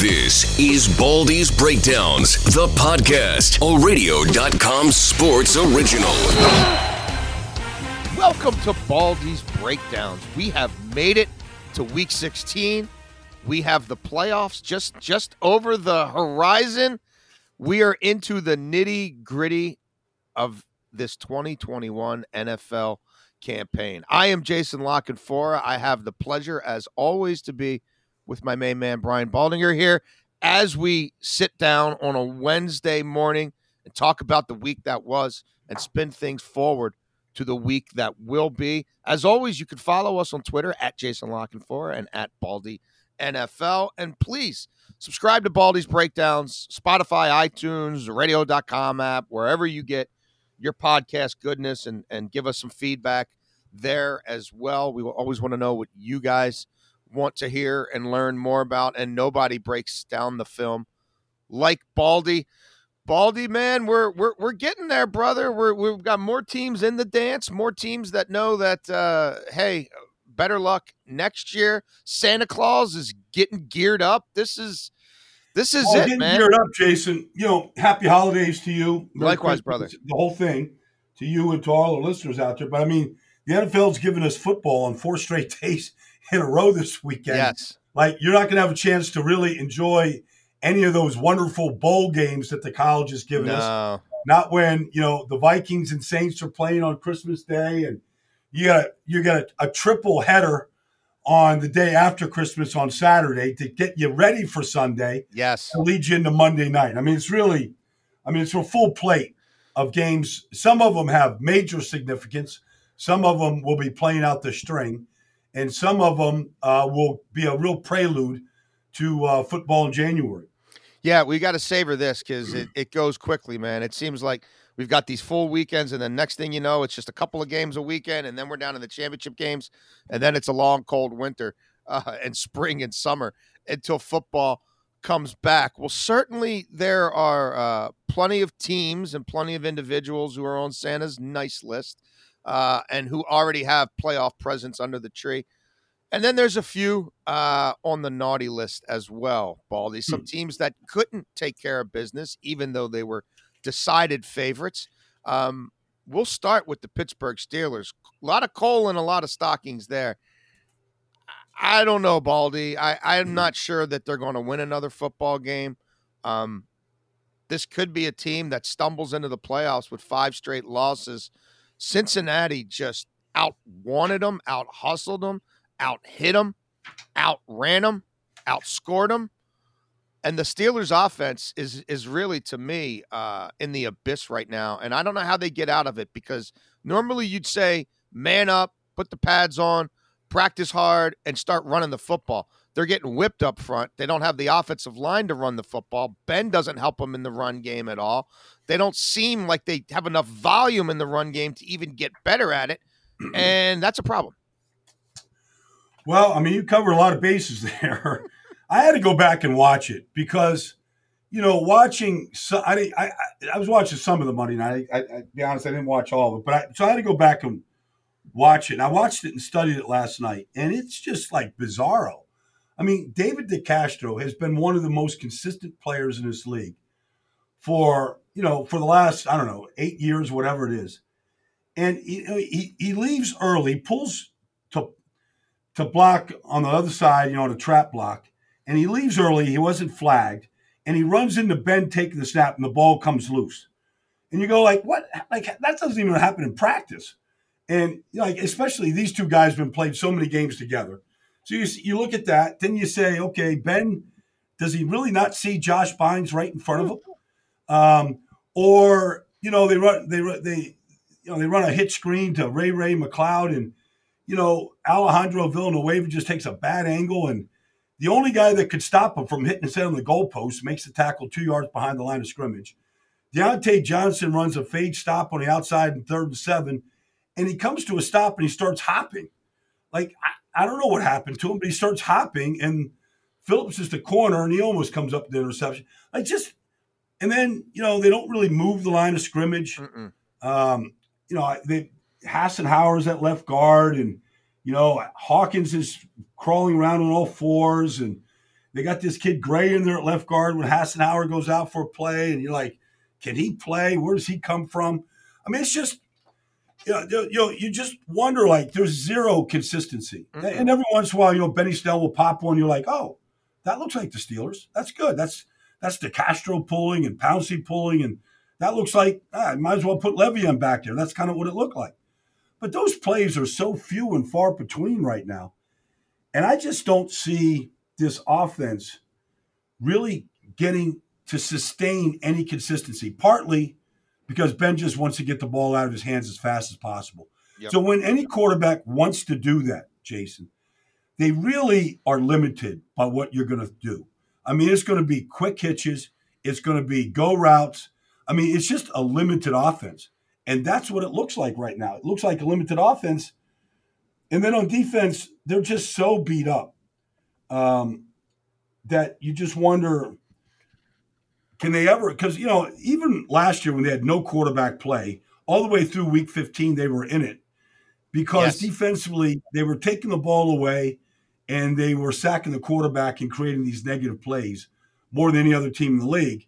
This is Baldy's Breakdowns, the podcast, a radio.com sports original. Welcome to Baldy's Breakdowns. We have made it to week 16. We have the playoffs just just over the horizon. We are into the nitty gritty of this 2021 NFL campaign. I am Jason La Canfora. I have the pleasure, as always, to be with my main man Brian Baldinger here as we sit down on a Wednesday morning and talk about the week that was and spin things forward to the week that will be. As always, you can follow us on Twitter at Jason La Canfora and at Baldy NFL. And please subscribe to Baldy's Breakdowns, Spotify, iTunes, radio.com app, wherever you get your podcast goodness and, and give us some feedback there as well. We will always want to know what you guys want to hear and learn more about. And nobody breaks down the film like Baldy. Baldy, man, we're we're we're getting there, brother. We're we've got more teams in the dance, more teams that know that uh, hey, better luck next year. Santa Claus is getting geared up. This is this is oh, it, getting man. geared up, Jason. You know, happy holidays to you. Merry Likewise, Christmas, brother. The whole thing to you and to all the listeners out there. But I mean, the NFL's given us football on four straight days in a row this weekend. Yes. Like you're not going to have a chance to really enjoy any of those wonderful bowl games that the college has given us. Not when you know the Vikings and Saints are playing on Christmas Day, and you got you got a, a triple header on the day after Christmas on Saturday to get you ready for Sunday Yes. and lead you into Monday night. I mean, it's really, I mean, it's a full plate of games. Some of them have major significance. Some of them will be playing out the string, and some of them uh, will be a real prelude to uh, football in January. Yeah, we got to savor this because it, it goes quickly, man. It seems like we've got these full weekends, and then next thing you know, it's just a couple of games a weekend, and then we're down in the championship games, and then it's a long, cold winter uh, and spring and summer until football comes back. Well, certainly there are uh, plenty of teams and plenty of individuals who are on Santa's nice list uh, and who already have playoff presence under the tree. And then there's a few uh, on the naughty list as well, Baldy. Some teams that couldn't take care of business, even though they were decided favorites. Um, we'll start with the Pittsburgh Steelers. A lot of coal and a lot of stockings there. I don't know, Baldy. I, I'm not sure that they're going to win another football game. Um, this could be a team that stumbles into the playoffs with five straight losses. Cincinnati just out wanted them, out hustled them, out hit them, outran them, outscored them. And the Steelers' offense is is really to me uh, in the abyss right now, and I don't know how they get out of it because normally you'd say man up, put the pads on, practice hard, and start running the football. They're getting whipped up front. They don't have the offensive line to run the football. Ben doesn't help them in the run game at all. They don't seem like they have enough volume in the run game to even get better at it, and that's a problem. Well, I mean, you cover a lot of bases there. I had to go back and watch it because, you know, watching. So, I, I I was watching some of the Monday night. I, I, be honest, I didn't watch all of it, but I, so I had to go back and watch it. And I watched it and studied it last night, and it's just like bizarro. I mean, David DeCastro has been one of the most consistent players in this league for you know for the last I don't know eight years, whatever it is, and he he, he leaves early, pulls to to block on the other side, you know, on a trap block, and he leaves early. He wasn't flagged, and he runs into Ben taking the snap, and the ball comes loose. And you go like, what? Like that doesn't even happen in practice. And like, especially these two guys have been played so many games together. So you you look at that, then you say, okay, Ben, does he really not see Josh Bynes right in front of him? Um, or you know, they run they they you know they run a hit screen to Ray Ray McCloud, and you know Alejandro Villanueva just takes a bad angle, and the only guy that could stop him from hitting his head on the goalpost makes the tackle two yards behind the line of scrimmage. Diontae Johnson runs a fade stop on the outside in third and seven, and he comes to a stop and he starts hopping. Like I, I don't know what happened to him, but he starts hopping, and Phillips is the corner, and he almost comes up with the interception. Like just, and then you know they don't really move the line of scrimmage. Mm-mm. Um, you know they Hassenauer's at left guard, and you know Hawkins is crawling around on all fours, and They got this kid Gray in there at left guard when Hassenauer goes out for a play, and you're like, can he play? Where does he come from? I mean, it's just you know, you, know, you just wonder like there's zero consistency, mm-hmm. and every once in a while, you know, Benny Snell will pop one. You're like, oh, that looks like the Steelers. That's good. That's that's DeCastro pulling and Pouncey pulling, and that looks like ah, I might as well put Le'Veon back there. That's kind of what it looked like. But those plays are so few and far between right now, and I just don't see this offense really getting to sustain any consistency. Partly because Ben just wants to get the ball out of his hands as fast as possible. Yep. So when any quarterback wants to do that, Jason, they really are limited by what you're going to do. I mean, it's going to be quick hitches, it's going to be go routes. I mean, it's just a limited offense. And that's what it looks like right now. It looks like a limited offense. And then on defense, they're just so beat up um, that you just wonder can they ever? Because you know, even last year when they had no quarterback play, all the way through Week 15, they were in it because yes. defensively they were taking the ball away and they were sacking the quarterback and creating these negative plays more than any other team in the league,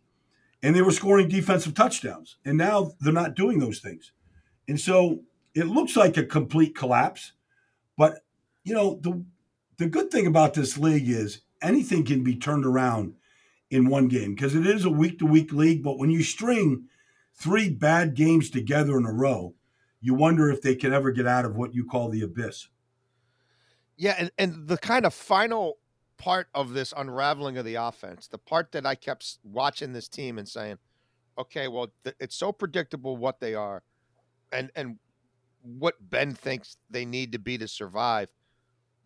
and they were scoring defensive touchdowns. And now they're not doing those things, and so it looks like a complete collapse. But you know, the the good thing about this league is anything can be turned around in one game because it is a week to week league. But when you string three bad games together in a row, you wonder if they can ever get out of what you call the abyss. Yeah, and, and the kind of final part of this unraveling of the offense, the part that I kept watching this team and saying, okay, well, th- it's so predictable what they are and and what Ben thinks they need to be to survive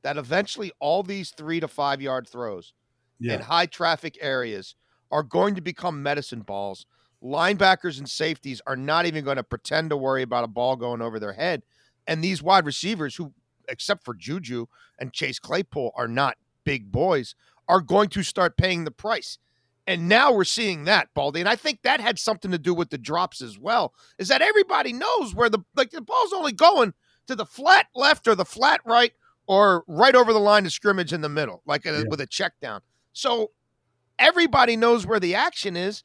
that eventually all these 3 to 5 yard throws yeah. in high traffic areas are going to become medicine balls. Linebackers and safeties are not even going to pretend to worry about a ball going over their head. And these wide receivers, who, except for Juju and Chase Claypool, are not big boys, are going to start paying the price. And now we're seeing that, Baldy. And I think that had something to do with the drops as well. Is that everybody knows where the like the ball's only going to the flat left or the flat right or right over the line of scrimmage in the middle, like a, yeah. with a check down. So everybody knows where the action is.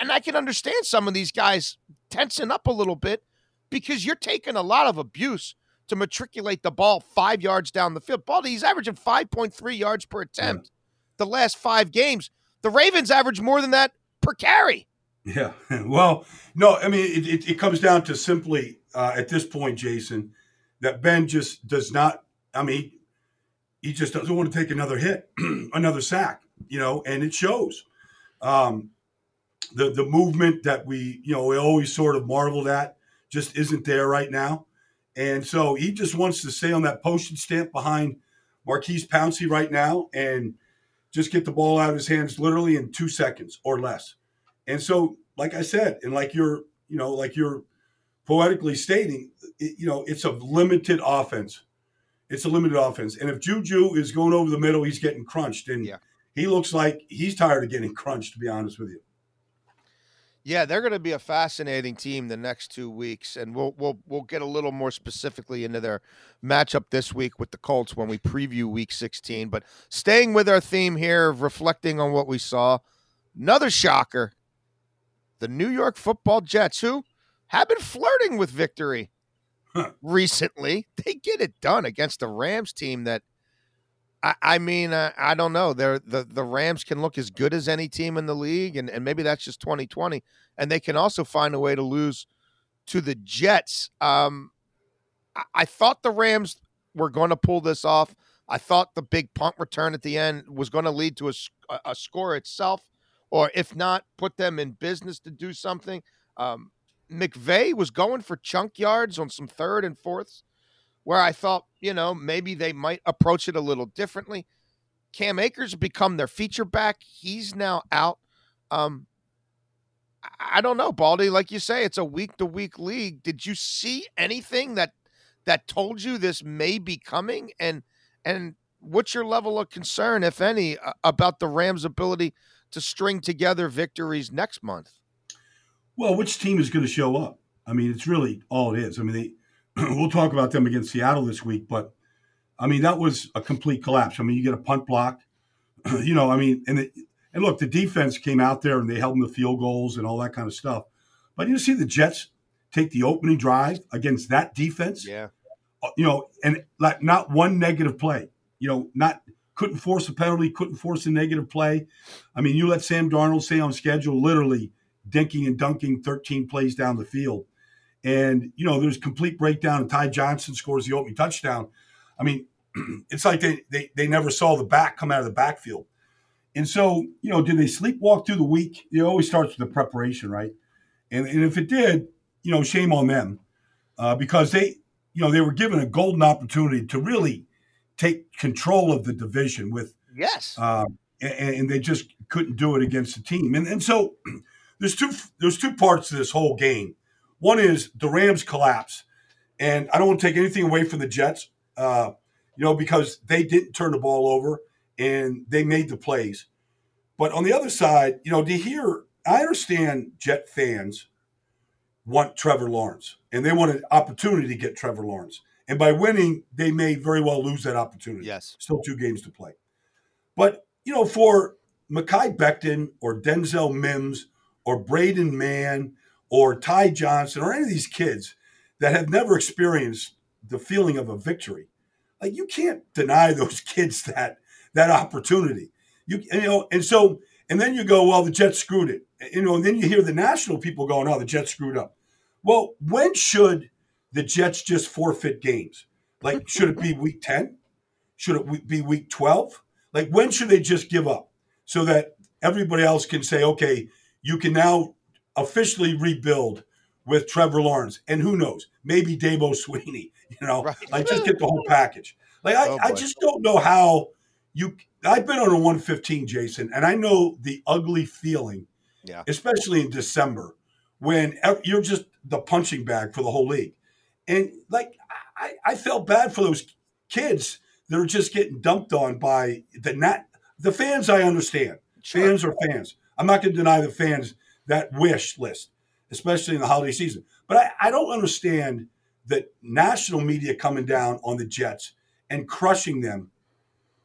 And I can understand some of these guys tensing up a little bit because you're taking a lot of abuse to matriculate the ball five yards down the field. Baldy, he's averaging 5.3 yards per attempt yeah. the last five games. The Ravens average more than that per carry. Yeah. Well, no, I mean, it, it, it comes down to simply uh, at this point, Jason, that Ben just does not, I mean, he just doesn't want to take another hit, another sack you know, and it shows. Um, the the movement that we you know we always sort of marveled at just isn't there right now, and so he just wants to stay on that postage stamp behind Maurkice Pouncey right now and just get the ball out of his hands literally in two seconds or less. And so, like I said, and like you're you know like you're poetically stating, it, you know, it's a limited offense. It's a limited offense, and if Juju is going over the middle, he's getting crunched, and yeah he looks like he's tired of getting crunched, to be honest with you. Yeah, they're going to be a fascinating team the next two weeks, and we'll we'll we'll get a little more specifically into their matchup this week with the Colts when we preview Week 16. But staying with our theme here, of reflecting on what we saw, another shocker: the New York Football Jets, who have been flirting with victory recently, they get it done against the Rams team that I, I mean, uh, I don't know. They're, the the Rams can look as good as any team in the league, and, and maybe that's just 2020. And they can also find a way to lose to the Jets. Um, I, I thought the Rams were going to pull this off. I thought the big punt return at the end was going to lead to a, a score itself, or if not, put them in business to do something. Um, McVay was going for chunk yards on some third and fourths where I thought, you know, maybe they might approach it a little differently. Cam Akers become their feature back. He's now out. Um, I don't know, Baldy. Like you say, it's a week to week league. Did you see anything that that told you this may be coming? And and what's your level of concern, if any, about the Rams' ability to string together victories next month? Well, which team is going to show up? I mean, it's really all it is. I mean, they we'll talk about them against Seattle this week, but I mean that was a complete collapse. I mean, you get a punt block you know, I mean, and the, and look, the defense came out there and they held them to field goals and all that kind of stuff. But you see the Jets take the opening drive against that defense. Yeah. Uh, you know, and like not one negative play. You know, not couldn't force a penalty, couldn't force a negative play. I mean, you let Sam Darnold stay on schedule, literally dinking and dunking 13 plays down the field. And, you know, there's complete breakdown, and Ty Johnson scores the opening touchdown. I mean, it's like they, they, they never saw the back come out of the backfield. And so, you know, did they sleepwalk through the week? It always starts with the preparation, right? And, and if it did, you know, shame on them uh, because they, you know, they were given a golden opportunity to really take control of the division with yes, um, and, and, they just couldn't do it against the team. And and so there's two there's two parts to this whole game. One is the Rams collapse, and I don't want to take anything away from the Jets, uh, you know, because they didn't turn the ball over and they made the plays. But on the other side, you know, to hear, I understand Jet fans want Trevor Lawrence and they want an opportunity to get Trevor Lawrence. And by winning, they may very well lose that opportunity. Yes. Still two games to play. But, you know, for Mekhi Becton or Denzel Mims or Braden Mann or Ty Johnson or any of these kids that have never experienced the feeling of a victory, like you can't deny those kids that that opportunity. You, you know, and so and then you go, well, the Jets screwed it. You know, and then you hear the national people going, oh, the Jets screwed up. Well, when should the Jets just forfeit games? Like, should it be week 10? Should it be week 12? Like, when should they just give up so that everybody else can say, okay, you can now officially rebuild with Trevor Lawrence? And who knows, maybe Dabo Swinney. you know, right. like just get the whole package. Like, I, oh, I just don't know how you I've been on a 115, Jason, and I know the ugly feeling, yeah. especially in December, when you're just the punching bag for the whole league. And like I, I felt bad for those kids that are just getting dumped on by the not the fans. I understand. Sure. Fans are fans. I'm not going to deny the fans that wish list, especially in the holiday season. But I, I don't understand that national media coming down on the Jets and crushing them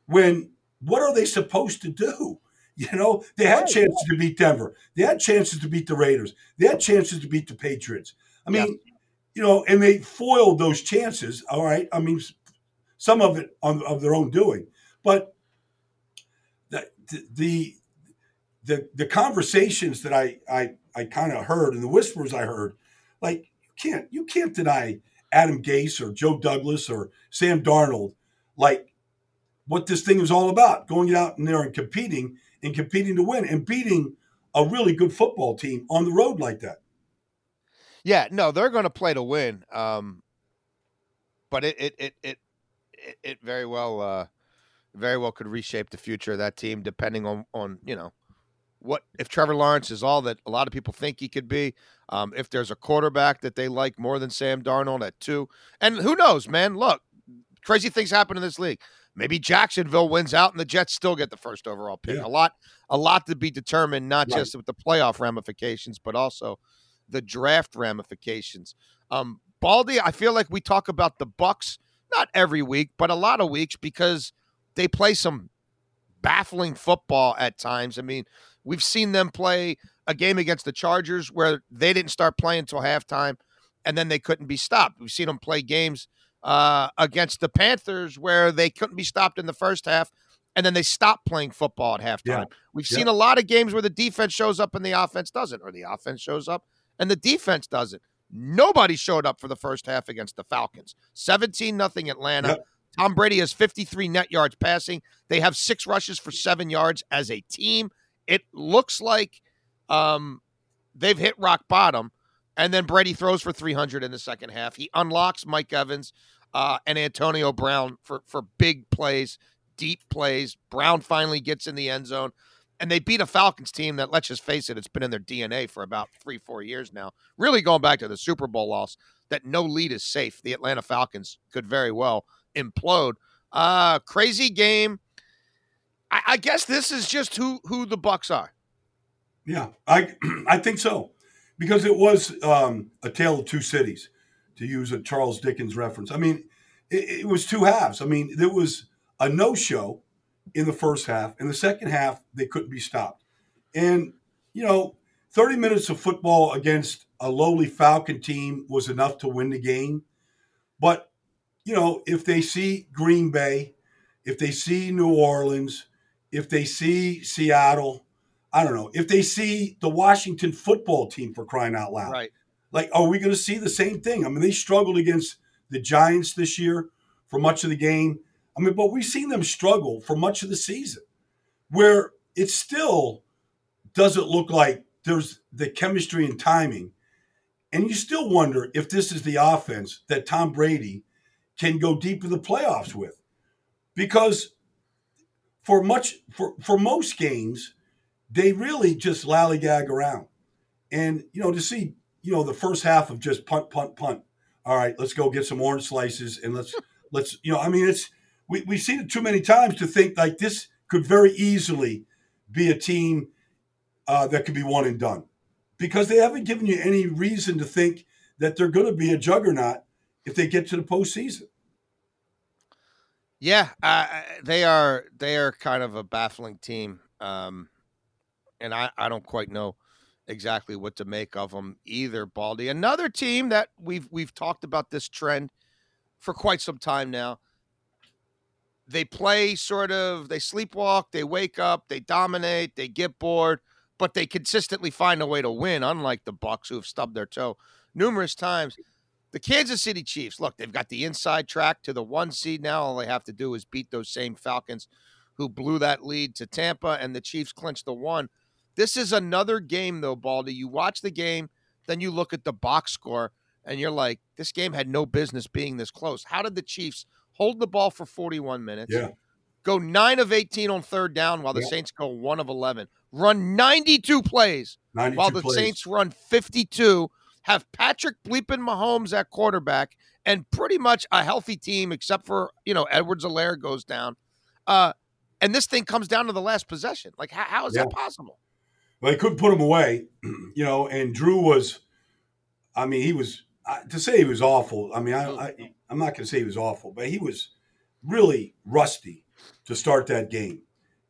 when what are they supposed to do? You know, they had chances to beat Denver. They had chances to beat the Raiders. They had chances to beat the Patriots. I mean, yeah. you know, and they foiled those chances. All right. I mean, some of it on, of their own doing, but the the the, the conversations that I I, I kind of heard and the whispers I heard, like you can't you can't deny Adam Gase or Joe Douglas or Sam Darnold, like what this thing was all about going out in there and competing and competing to win and beating a really good football team on the road like that. Yeah, no, they're going to play to win. Um, but it it it it it, very well uh, very well could reshape the future of that team depending on on you know what if Trevor Lawrence is all that a lot of people think he could be. Um, if there's a quarterback that they like more than Sam Darnold at two, and who knows, man? Look, crazy things happen in this league. Maybe Jacksonville wins out and the Jets still get the first overall pick. Yeah. A lot, a lot to be determined, not right. just with the playoff ramifications, but also the draft ramifications. Um, Baldy, I feel like we talk about the Bucs not every week, but a lot of weeks because they play some baffling football at times. I mean, we've seen them play a game against the Chargers where they didn't start playing until halftime, and then they couldn't be stopped. We've seen them play games uh, against the Panthers where they couldn't be stopped in the first half and then they stopped playing football at halftime. Yeah. We've yeah. seen a lot of games where the defense shows up and the offense doesn't, or the offense shows up and the defense doesn't. Nobody showed up for the first half against the Falcons. 17 nothing Atlanta. Yep. Tom Brady has 53 net yards passing. They have six rushes for seven yards as a team. It looks like um, they've hit rock bottom. And then Brady throws for 300 in the second half. He unlocks Mike Evans uh, and Antonio Brown for, for big plays, deep plays. Brown finally gets in the end zone. And they beat a Falcons team that, let's just face it, it's been in their DNA for about three, four years now. Really going back to the Super Bowl loss, that no lead is safe. The Atlanta Falcons could very well implode. Uh, crazy game. I, I guess this is just who who the Bucs are. Yeah, I I think so because it was um, a tale of two cities, to use a Charles Dickens reference. I mean, it, it was two halves. I mean, there was a no show in the first half. In the second half, they couldn't be stopped. And, you know, 30 minutes of football against a lowly Falcon team was enough to win the game. But, you know, if they see Green Bay, if they see New Orleans, if they see Seattle, I don't know, if they see the Washington football team for crying out loud. Right. Like, are we going to see the same thing? I mean, they struggled against the Giants this year for much of the game. I mean, but we've seen them struggle for much of the season where it still doesn't look like there's the chemistry and timing. And you still wonder if this is the offense that Tom Brady can go deep in the playoffs with. Because for much for, for most games, they really just lollygag around. And you know, to see, you know, the first half of just punt, punt, punt. All right, let's go get some orange slices and let's let's, you know, I mean it's we, we've seen it too many times to think like this could very easily be a team uh, that could be one and done because they haven't given you any reason to think that they're going to be a juggernaut if they get to the postseason. Yeah, uh, they are. They are kind of a baffling team, um, and I, I don't quite know exactly what to make of them either. Baldy, another team that we've we've talked about this trend for quite some time now. They play sort of. They sleepwalk. They wake up. They dominate. They get bored but they consistently find a way to win, unlike the Bucs, who have stubbed their toe numerous times. The Kansas City Chiefs, look, they've got the inside track to the one seed now. All they have to do is beat those same Falcons who blew that lead to Tampa, and the Chiefs clinched the one. This is another game, though, Baldy. You watch the game, then you look at the box score, and you're like, this game had no business being this close. How did the Chiefs hold the ball for 41 minutes? Yeah. Go nine of 18 on third down while the Yeah. Saints go one of 11. Run 92 plays 92 while the plays. Saints run 52, have Patrick bleeping Mahomes at quarterback, and pretty much a healthy team except for, you know, Edwards-Helaire goes down. Uh, and this thing comes down to the last possession. Like, how, how is that possible? Well, they couldn't put him away, you know. And Drew was, I mean, he was I- to say he was awful. I mean, I, I I'm not going to say he was awful, but he was really rusty to start that game,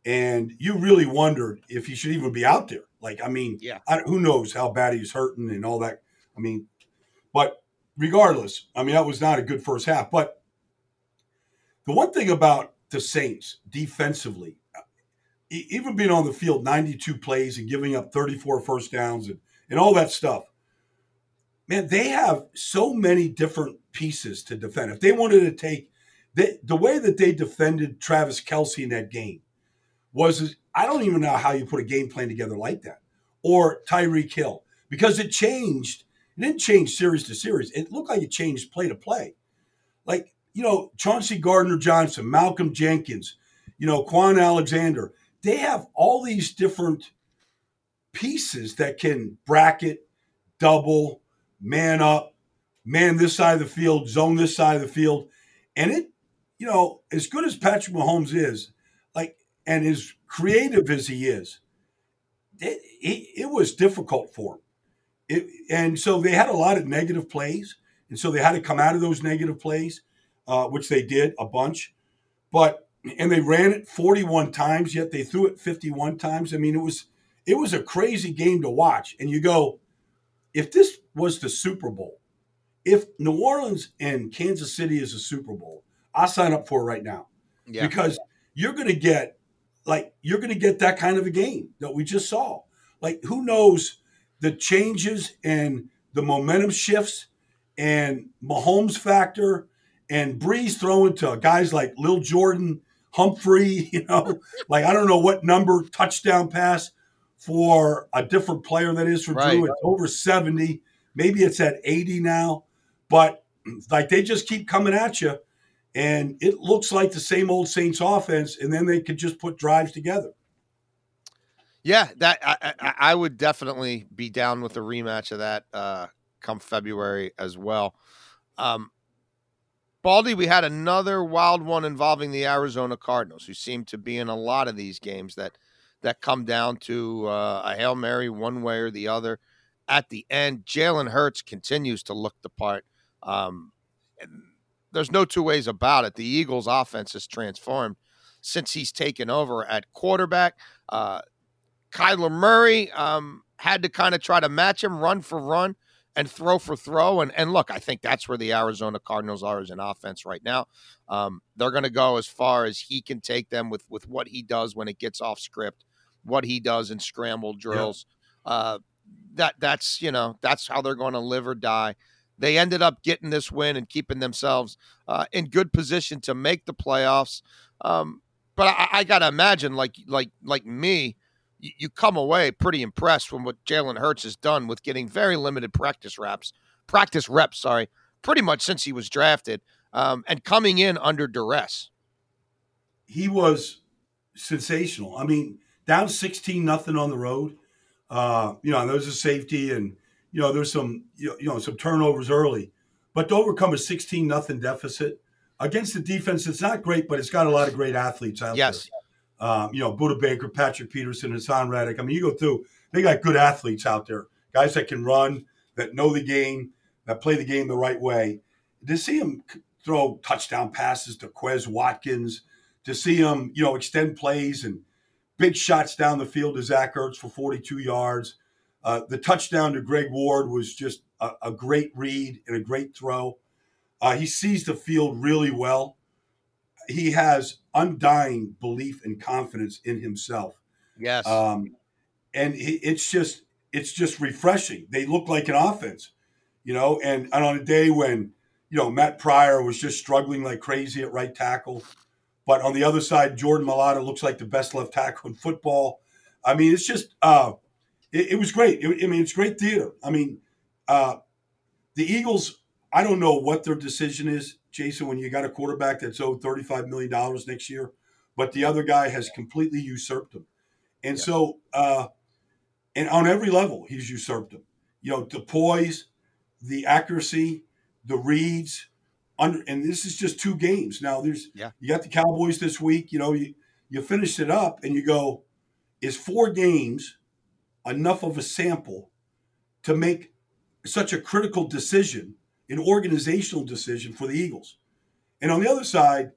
and you really wondered if he should even be out there. Like, I mean, Yeah. I, who knows how bad he's hurting and all that. I mean, but regardless, I mean, that was not a good first half. But the one thing about the Saints defensively, even being on the field 92 plays and giving up 34 first downs and, and all that stuff, man, they have so many different pieces to defend. If they wanted to take they, the way that they defended Travis Kelce in that game was I don't even know how you put a game plan together like that. Or Tyreek Hill. Because it changed. It didn't change series to series. It looked like it changed play to play. Like, you know, Chauncey Gardner Johnson, Malcolm Jenkins, you know, Kwon Alexander, they have all these different pieces that can bracket, double, man up, man this side of the field, zone this side of the field. And it, you know, as good as Patrick Mahomes is, like, and as creative as he is, it, it, it was difficult for him. It, and so they had a lot of negative plays. And so they had to come out of those negative plays, uh, which they did a bunch. But, and they ran it 41 times, yet they threw it 51 times. I mean, it was, it was a crazy game to watch. And you go, if this was the Super Bowl, if New Orleans and Kansas City is a Super Bowl, I'll sign up for it right now Yeah. because you're going to get like you're going to get that kind of a game that we just saw. Like who knows the changes and the momentum shifts and Mahomes factor and Brees throwing to guys like Lil Jordan, Humphrey, you know, like I don't know what number touchdown pass for a different player that is for Right. Drew. It's over 70. Maybe it's at 80 now, but like they just keep coming at you and it looks like the same old Saints offense, and then they could just put drives together. Yeah, that I, I, I would definitely be down with a rematch of that uh, come February as well. Um, Baldy, we had another wild one involving the Arizona Cardinals, who seem to be in a lot of these games that that come down to uh, a hail mary one way or the other. At the end, Jalen Hurts continues to look the part. Um, and there's no two ways about it. The Eagles' offense has transformed. since he's taken over at quarterback. Uh, Kyler Murray um, had to kind of try to match him run for run and throw for throw. And and look, I think that's where the Arizona Cardinals are as an offense right now. Um, they're going to go as far as he can take them with with what he does when it gets off script, what he does in scramble drills. Yeah. Uh, that that's you know that's how they're going to live or die. They ended up getting this win and keeping themselves uh, in good position to make the playoffs. Um, but I, I got to imagine, like like like me, you, you come away pretty impressed from what Jalen Hurts has done with getting very limited practice reps, practice reps, sorry, pretty much since he was drafted, um, and coming in under duress. He was sensational. I mean, down sixteen nothing on the road. Uh, you know, there's a safety, and you know, there's some you know some turnovers early, but to overcome a sixteen nothing deficit against the defense, it's not great, but it's got a lot of great athletes out yes. there um, you know, Budda Baker, Patrick Peterson, Haason Reddick. I mean, you go through, they got good athletes out there, guys that can run, that know the game, that play the game the right way. To see him throw touchdown passes to Quez Watkins, to see him, you know, extend plays and big shots down the field to Zach Ertz for 42 yards. Uh, the touchdown to Greg Ward was just a, a great read and a great throw. Uh, he sees the field really well he has undying belief and confidence in himself. Yes. Um, and he, it's just it's just refreshing. They look like an offense, you know. And, and on a day when you know Matt Pryor was just struggling like crazy at right tackle, but on the other side, Jordan Mailata looks like the best left tackle in football. I mean, it's just uh, it, it was great. It, I mean, it's great theater. I mean, uh, the Eagles. I don't know what their decision is Jason, when you got a quarterback that's owed $35 million next year, but the other guy has completely usurped him. And yeah. so, uh, and on every level, he's usurped him. You know, the poise, the accuracy, the reads, under, and this is just two games. Now, there's, yeah. you got the Cowboys this week, you know, you, you finished it up and you go, is four games enough of a sample to make such a critical decision an organizational decision for the Eagles. And on the other side,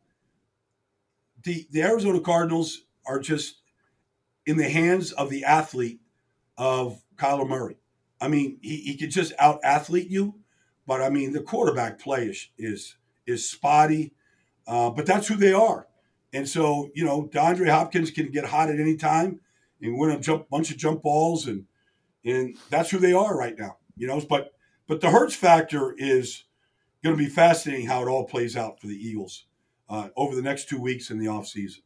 the, the Arizona Cardinals are just in the hands of the athlete of Kyler Murray. I mean, he, he could just out athlete you, but I mean, the quarterback play is is, is spotty, uh, but that's who they are. And so, you know, DeAndre Hopkins can get hot at any time and win a jump, bunch of jump balls, and and that's who they are right now. You know, but but the Hurts factor is going to be fascinating how it all plays out for the Eagles uh, over the next two weeks in the offseason.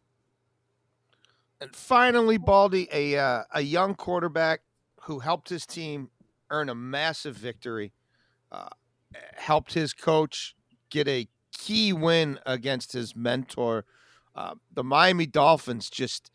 And finally, Baldy, a uh, a young quarterback who helped his team earn a massive victory, uh, helped his coach get a key win against his mentor. Uh, the Miami Dolphins just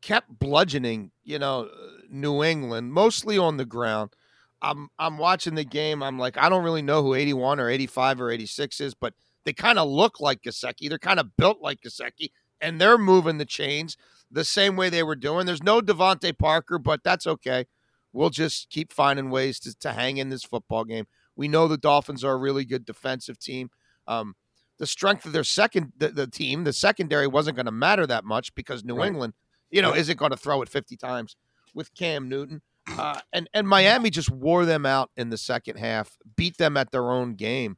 kept bludgeoning, you know, New England, mostly on the ground. I'm I'm watching the game. I'm like, I don't really know who 81 or 85 or 86 is, but they kind of look like Gesicki. They're kind of built like Gesicki, and they're moving the chains the same way they were doing. There's no DeVante Parker, but that's okay. We'll just keep finding ways to, to hang in this football game. We know the Dolphins are a really good defensive team. Um, the strength of their second the, the team, the secondary wasn't going to matter that much because New right. England, you know, right. isn't going to throw it 50 times with Cam Newton. Uh, and and Miami just wore them out in the second half, beat them at their own game,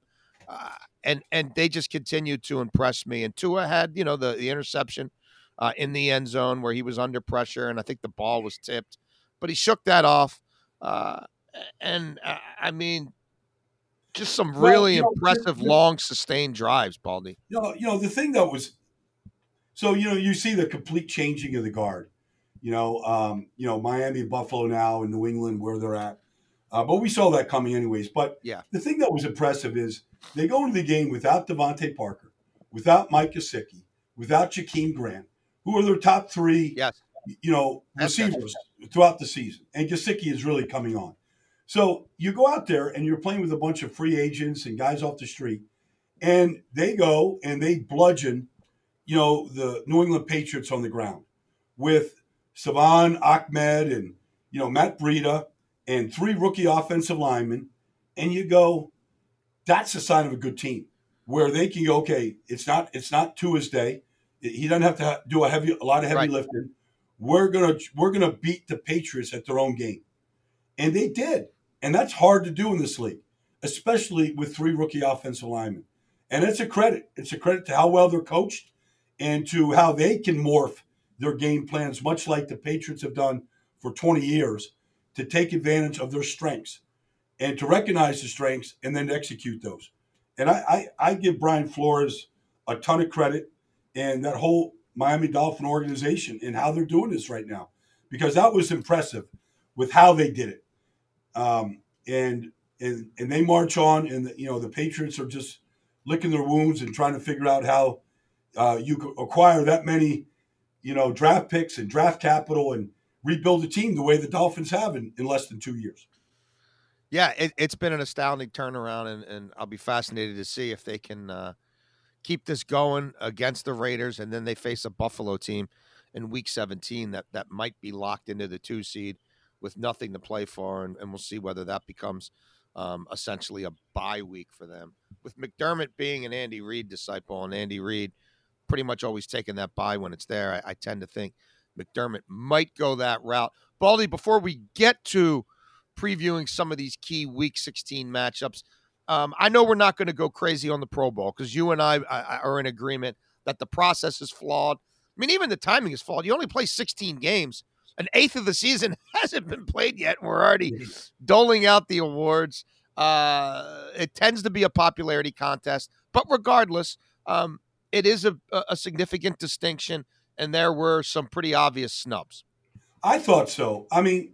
uh, and and they just continued to impress me. And Tua had you know the the interception uh, in the end zone where he was under pressure, and I think the ball was tipped, but he shook that off. Uh, and uh, I mean, just some really well, impressive, know, long, sustained drives, Baldy. You know, you know the thing that was so you know you see the complete changing of the guard you know, um, you know, Miami, Buffalo now, and New England where they're at. Uh, but we saw that coming anyways. But yeah, the thing that was impressive is they go into the game without DeVante Parker, without Mike Gesicki, without Jakeem Grant, who are their top three, yes. you know, receivers throughout the season. And Gesicki is really coming on. So you go out there and you're playing with a bunch of free agents and guys off the street, and they go and they bludgeon, you know, the New England Patriots on the ground with Salvon Ahmed and you know Matt Breida and three rookie offensive linemen, and you go, that's a sign of a good team where they can go, okay, it's not it's not Tua's day, He doesn't have to do a heavy, a lot of heavy Right. lifting. We're gonna we're gonna beat the Patriots at their own game, and they did, and that's hard to do in this league, especially with three rookie offensive linemen. And it's a credit. It's a credit to how well they're coached and to how they can morph their game plans, much like the Patriots have done for 20 years, to take advantage of their strengths and to recognize the strengths and then execute those. And I, I, I give Brian Flores a ton of credit and that whole Miami Dolphin organization and how they're doing this right now, because that was impressive with how they did it. Um, and and and they march on, and the, you know the Patriots are just licking their wounds and trying to figure out how uh, you acquire that many, you know, draft picks and draft capital and rebuild a team the way the Dolphins have in, in less than two years. Yeah, it, it's been an astounding turnaround, and, and I'll be fascinated to see if they can uh, keep this going against the Raiders, and then they face a Buffalo team in Week 17 that that might be locked into the two seed with nothing to play for, and, and we'll see whether that becomes um, essentially a bye week for them. With McDermott being an Andy Reid disciple, and Andy Reid pretty much always taking that bye when it's there, I, I tend to think McDermott might go that route. Baldy, before we get to previewing some of these key Week 16 matchups. Um, I know we're not going to go crazy on the Pro Bowl because you and I, I are in agreement that the process is flawed. I mean, even the timing is flawed. You only play 16 games. An eighth of the season hasn't been played yet, and we're already doling out the awards. Uh, it tends to be a popularity contest, but regardless, um, it is a, a significant distinction, and there were some pretty obvious snubs. I thought so. I mean,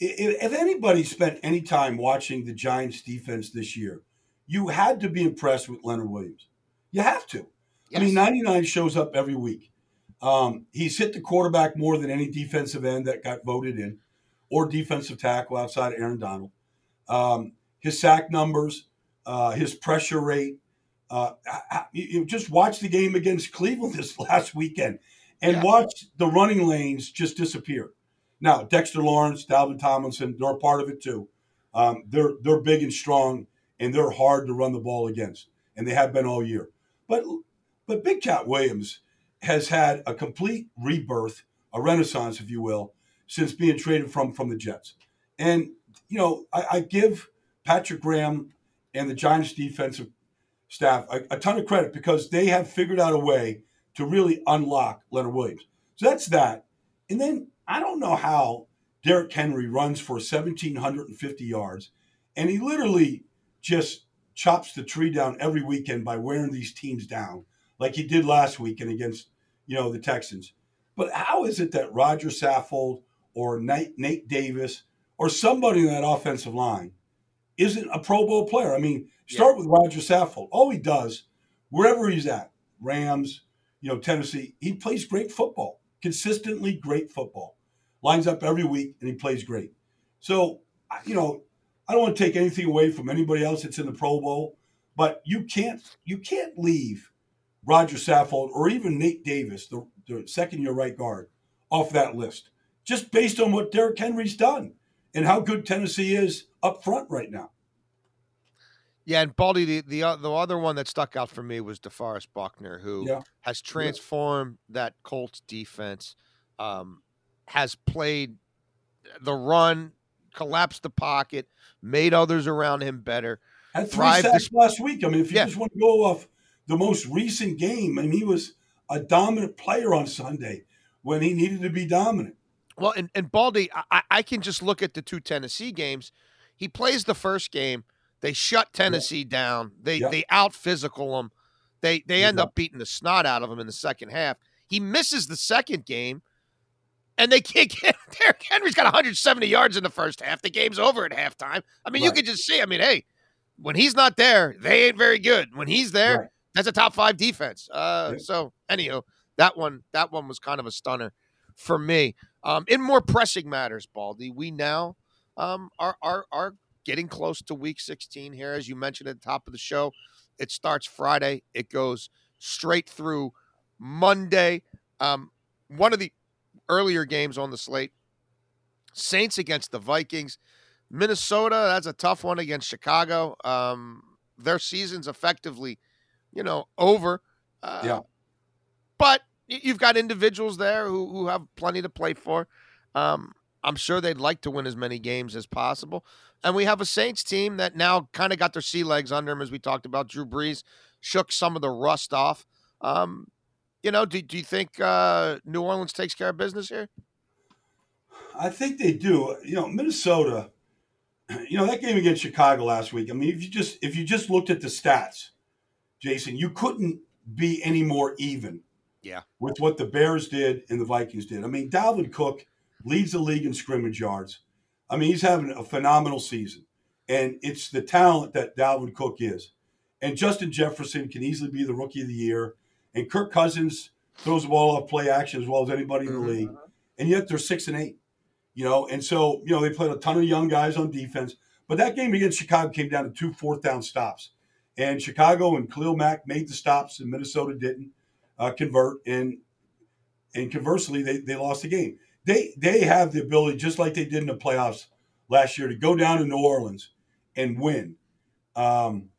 if, if anybody spent any time watching the Giants defense this year, you had to be impressed with Leonard Williams. You have to. I mean, 99 shows up every week. Um, he's hit the quarterback more than any defensive end that got voted in, or defensive tackle outside of Aaron Donald. Um, his sack numbers, uh, his pressure rate. Uh, you, just watch the game against Cleveland this last weekend, and Yeah. watch the running lanes just disappear. Now, Dexter Lawrence, Dalvin Tomlinson, they're a part of it too. Um, they're they're big and strong, and they're hard to run the ball against, and they have been all year. But but Big Cat Williams has had a complete rebirth, a renaissance, if you will, since being traded from from the Jets. And you know, I, I give Patrick Graham and the Giants defensive staff a, a ton of credit because they have figured out a way to really unlock Leonard Williams. So that's that. And then I don't know how Derrick Henry runs for 1,750 yards, and he literally just chops the tree down every weekend by wearing these teams down, like he did last weekend against you know the Texans. But how is it that Roger Saffold or Nate, Nate Davis or somebody in that offensive line isn't a Pro Bowl player? I mean, start with Roger Saffold. All he does, wherever he's at, Rams, you know, Tennessee, he plays great football, consistently great football. Lines up every week and he plays great. So, you know, I don't want to take anything away from anybody else that's in the Pro Bowl, but you can't you can't leave Roger Saffold or even Nate Davis, the, the second year right guard, off that list, just based on what Derrick Henry's done and how good Tennessee is up front right now. Yeah, and Baldy, the the, o- the other one that stuck out for me was DeForest Buckner, who Yeah. has transformed that Colts defense, um, has played the run, collapsed the pocket, made others around him better. Had three sacks last week. I mean, if you Yeah. just want to go off the most recent game, I mean, he was a dominant player on Sunday when he needed to be dominant. Well, and, and Baldy, I- I, can just look at the two Tennessee games. He plays the first game. They shut Tennessee down. They Yeah. they out physical them. They they end Yeah. up beating the snot out of him in the second half. He misses the second game, and they can't get Derrick Henry's got 170 yards in the first half. The game's over at halftime. I mean, you Right. could just see. I mean, hey, when he's not there, they ain't very good. When he's there, Right. that's a top five defense. Uh, Yeah. So, anyhow, that one that one was kind of a stunner for me. Um, in more pressing matters, Baldy, we now um, are are are getting close to Week 16 here, as you mentioned at the top of the show. It starts Friday. It goes straight through Monday. Um, one of the earlier games on the slate: Saints against the Vikings. Minnesota, that's a tough one against Chicago. Um, their season's effectively, you know, over. Uh, Yeah. but you've got individuals there who, who have plenty to play for. Um, I'm sure they'd like to win as many games as possible. And we have a Saints team that now kind of got their sea legs under them, as we talked about. Drew Brees shook some of the rust off. Um, you know, do, do you think uh, New Orleans takes care of business here? I think they do. You know, Minnesota. You know that game against Chicago last week. I mean, if you just if you just looked at the stats, Jason, you couldn't be any more even. Yeah. With what the Bears did and the Vikings did. I mean, Dalvin Cook leads the league in scrimmage yards. I mean, he's having a phenomenal season, and it's the talent that Dalvin Cook is. And Justin Jefferson can easily be the rookie of the year. And Kirk Cousins throws the ball off play action as well as anybody in the mm-hmm. league. And yet they're six and eight, you know. And so, you know, they played a ton of young guys on defense. But that game against Chicago came down to two fourth down stops. And Chicago and Khalil Mack made the stops, and Minnesota didn't uh, convert. And and conversely, they, they lost the game. They they have the ability, just like they did in the playoffs last year, to go down to New Orleans and win. Um,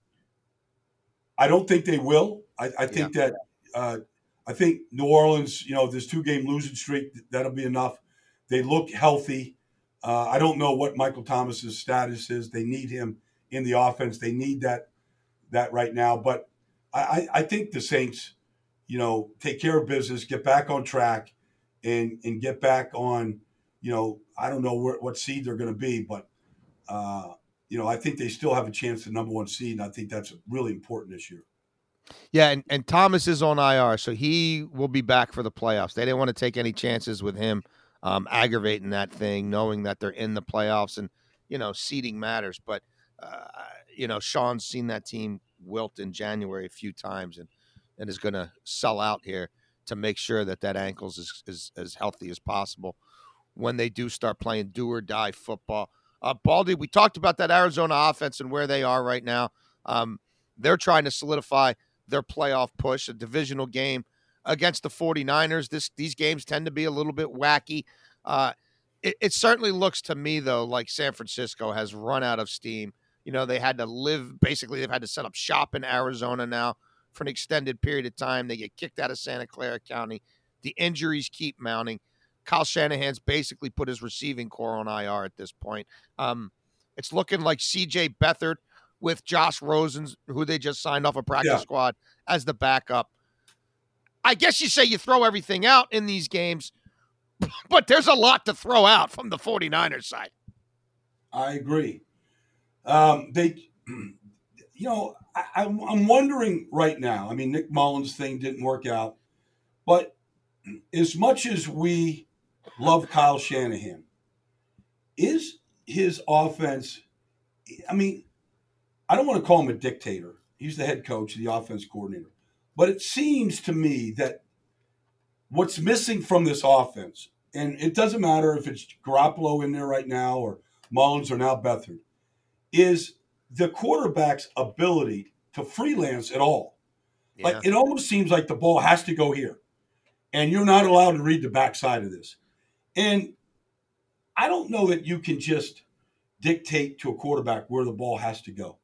I don't think they will. I, I think yeah. that uh, I think New Orleans, you know, this two game losing streak, that'll be enough. They look healthy. Uh, I don't know what Michael Thomas's status is. They need him in the offense. They need that that right now. But I, I think the Saints, you know, take care of business, get back on track, and and get back on. You know, I don't know where, what seed they're going to be, but uh, you know, I think they still have a chance to number one seed. And I think that's really important this year. Yeah, and, and Thomas is on IR, so he will be back for the playoffs. They didn't want to take any chances with him um, aggravating that thing, knowing that they're in the playoffs and, you know, seeding matters. But, uh, you know, Sean's seen that team wilt in January a few times and, and is going to sell out here to make sure that that ankle's is, is as healthy as possible when they do start playing do or die football. Uh, Baldy, we talked about that Arizona offense and where they are right now. Um, they're trying to solidify their playoff push, a divisional game against the 49ers. This these games tend to be a little bit wacky. Uh, it, it, certainly looks to me though like San Francisco has run out of steam. You know, they had to live basically they've had to set up shop in Arizona now for an extended period of time. They get kicked out of Santa Clara County. The injuries keep mounting. Kyle Shanahan's basically put his receiving corps on IR at this point. Um, it's looking like CJ Beathard with Josh Rosen, who they just signed off a practice yeah. squad as the backup. I guess you say you throw everything out in these games, but there's a lot to throw out from the 49ers side. I agree. Um, they, you know, I, I'm wondering right now. I mean, Nick Mullens' thing didn't work out, but as much as we love Kyle Shanahan. Is his offense, I mean, I don't want to call him a dictator. He's the head coach, the offense coordinator. But it seems to me that what's missing from this offense, and it doesn't matter if it's Garoppolo in there right now or Mullens or now Beathard, is the quarterback's ability to freelance at all. Yeah. Like it almost seems like the ball has to go here. And you're not allowed to read the backside of this. And I don't know that you can just dictate to a quarterback where the ball has to go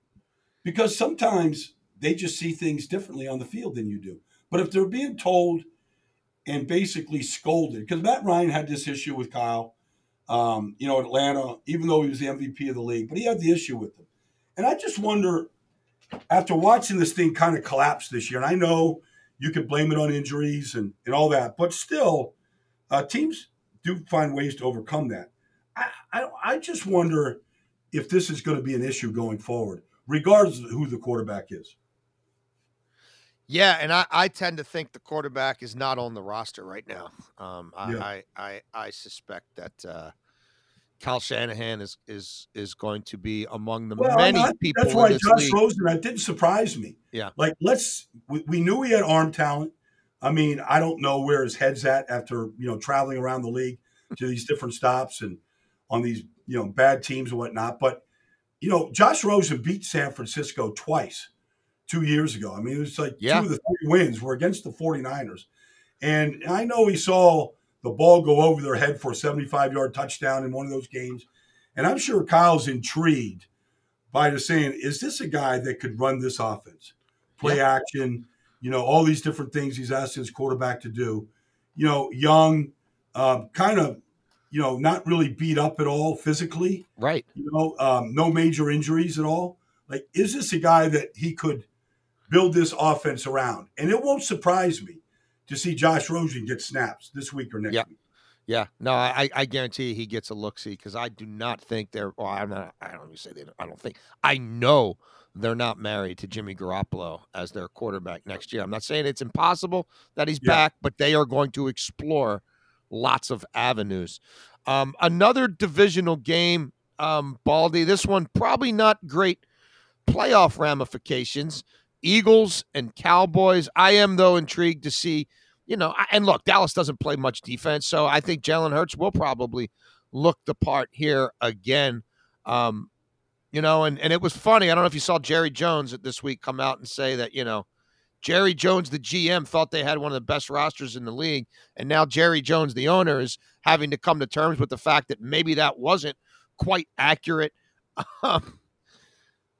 because sometimes they just see things differently on the field than you do. But if they're being told and basically scolded, because Matt Ryan had this issue with Kyle, um, you know, Atlanta, even though he was the MVP of the league, but he had the issue with them. And I just wonder, after watching this thing kind of collapse this year, and I know you could blame it on injuries and, and all that, but still, uh, teams do find ways to overcome that. I, I, I just wonder if this is going to be an issue going forward, regardless of who the quarterback is. Yeah, and I, I tend to think the quarterback is not on the roster right now. Um, I, yeah. I, I, I suspect that uh, Kyle Shanahan is is is going to be among the well, many people. That's why Josh league. Rosen. That didn't surprise me. Yeah, like let's we, we knew he had arm talent. I mean, I don't know where his head's at after you know traveling around the league to these different stops and on these you know bad teams and whatnot. But you know, Josh Rosen beat San Francisco twice two years ago. I mean, it was like yeah. two of the three wins were against the 49ers. And I know he saw the ball go over their head for a 75 yard touchdown in one of those games. And I'm sure Kyle's intrigued by the saying, is this a guy that could run this offense? Play yeah. action, You know, all these different things he's asking his quarterback to do. You know, young, um, kind of, you know, not really beat up at all physically. Right. You know, um, no major injuries at all. Like, is this a guy that he could build this offense around? And it won't surprise me to see Josh Rosen get snaps this week or next Yeah. week. Yeah, no, I, I guarantee he gets a look see because I do not think they're. Well, I'm not. I don't even say they. I don't think. I know they're not married to Jimmy Garoppolo as their quarterback next year. I'm not saying it's impossible that he's Yeah. back, but they are going to explore lots of avenues. Um, another divisional game, um, Baldy. This one probably not great playoff ramifications. Eagles and Cowboys. I am though intrigued to see you know, and look, Dallas doesn't play much defense, so I think Jalen Hurts will probably look the part here again. Um, you know, and, and it was funny. I don't know if you saw Jerry Jones this week come out and say that, you know, Jerry Jones, the GM, thought they had one of the best rosters in the league. And now Jerry Jones, the owner, is having to come to terms with the fact that maybe that wasn't quite accurate. Um,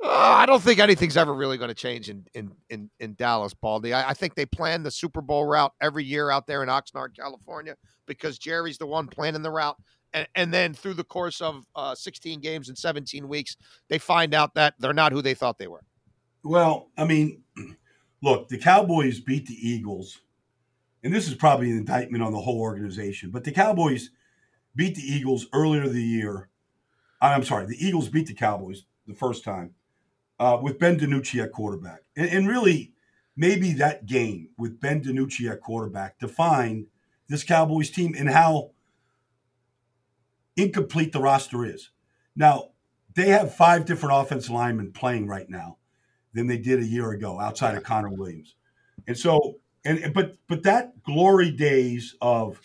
uh, I don't think anything's ever really going to change in in in, in Dallas, Baldy. I, I think they plan the Super Bowl route every year out there in Oxnard, California, because Jerry's the one planning the route. And, and then through the course of uh, 16 games in 17 weeks, they find out that they're not who they thought they were. Well, I mean, look, the Cowboys beat the Eagles, and this is probably an indictment on the whole organization, but the Cowboys beat the Eagles earlier the year. I'm sorry, the Eagles beat the Cowboys the first time uh, with Ben DiNucci at quarterback. And, and really, maybe that game with Ben DiNucci at quarterback defined this Cowboys team and how incomplete the roster is. Now, they have five different offense linemen playing right now than they did a year ago outside of Connor Williams. And so and but but that glory days of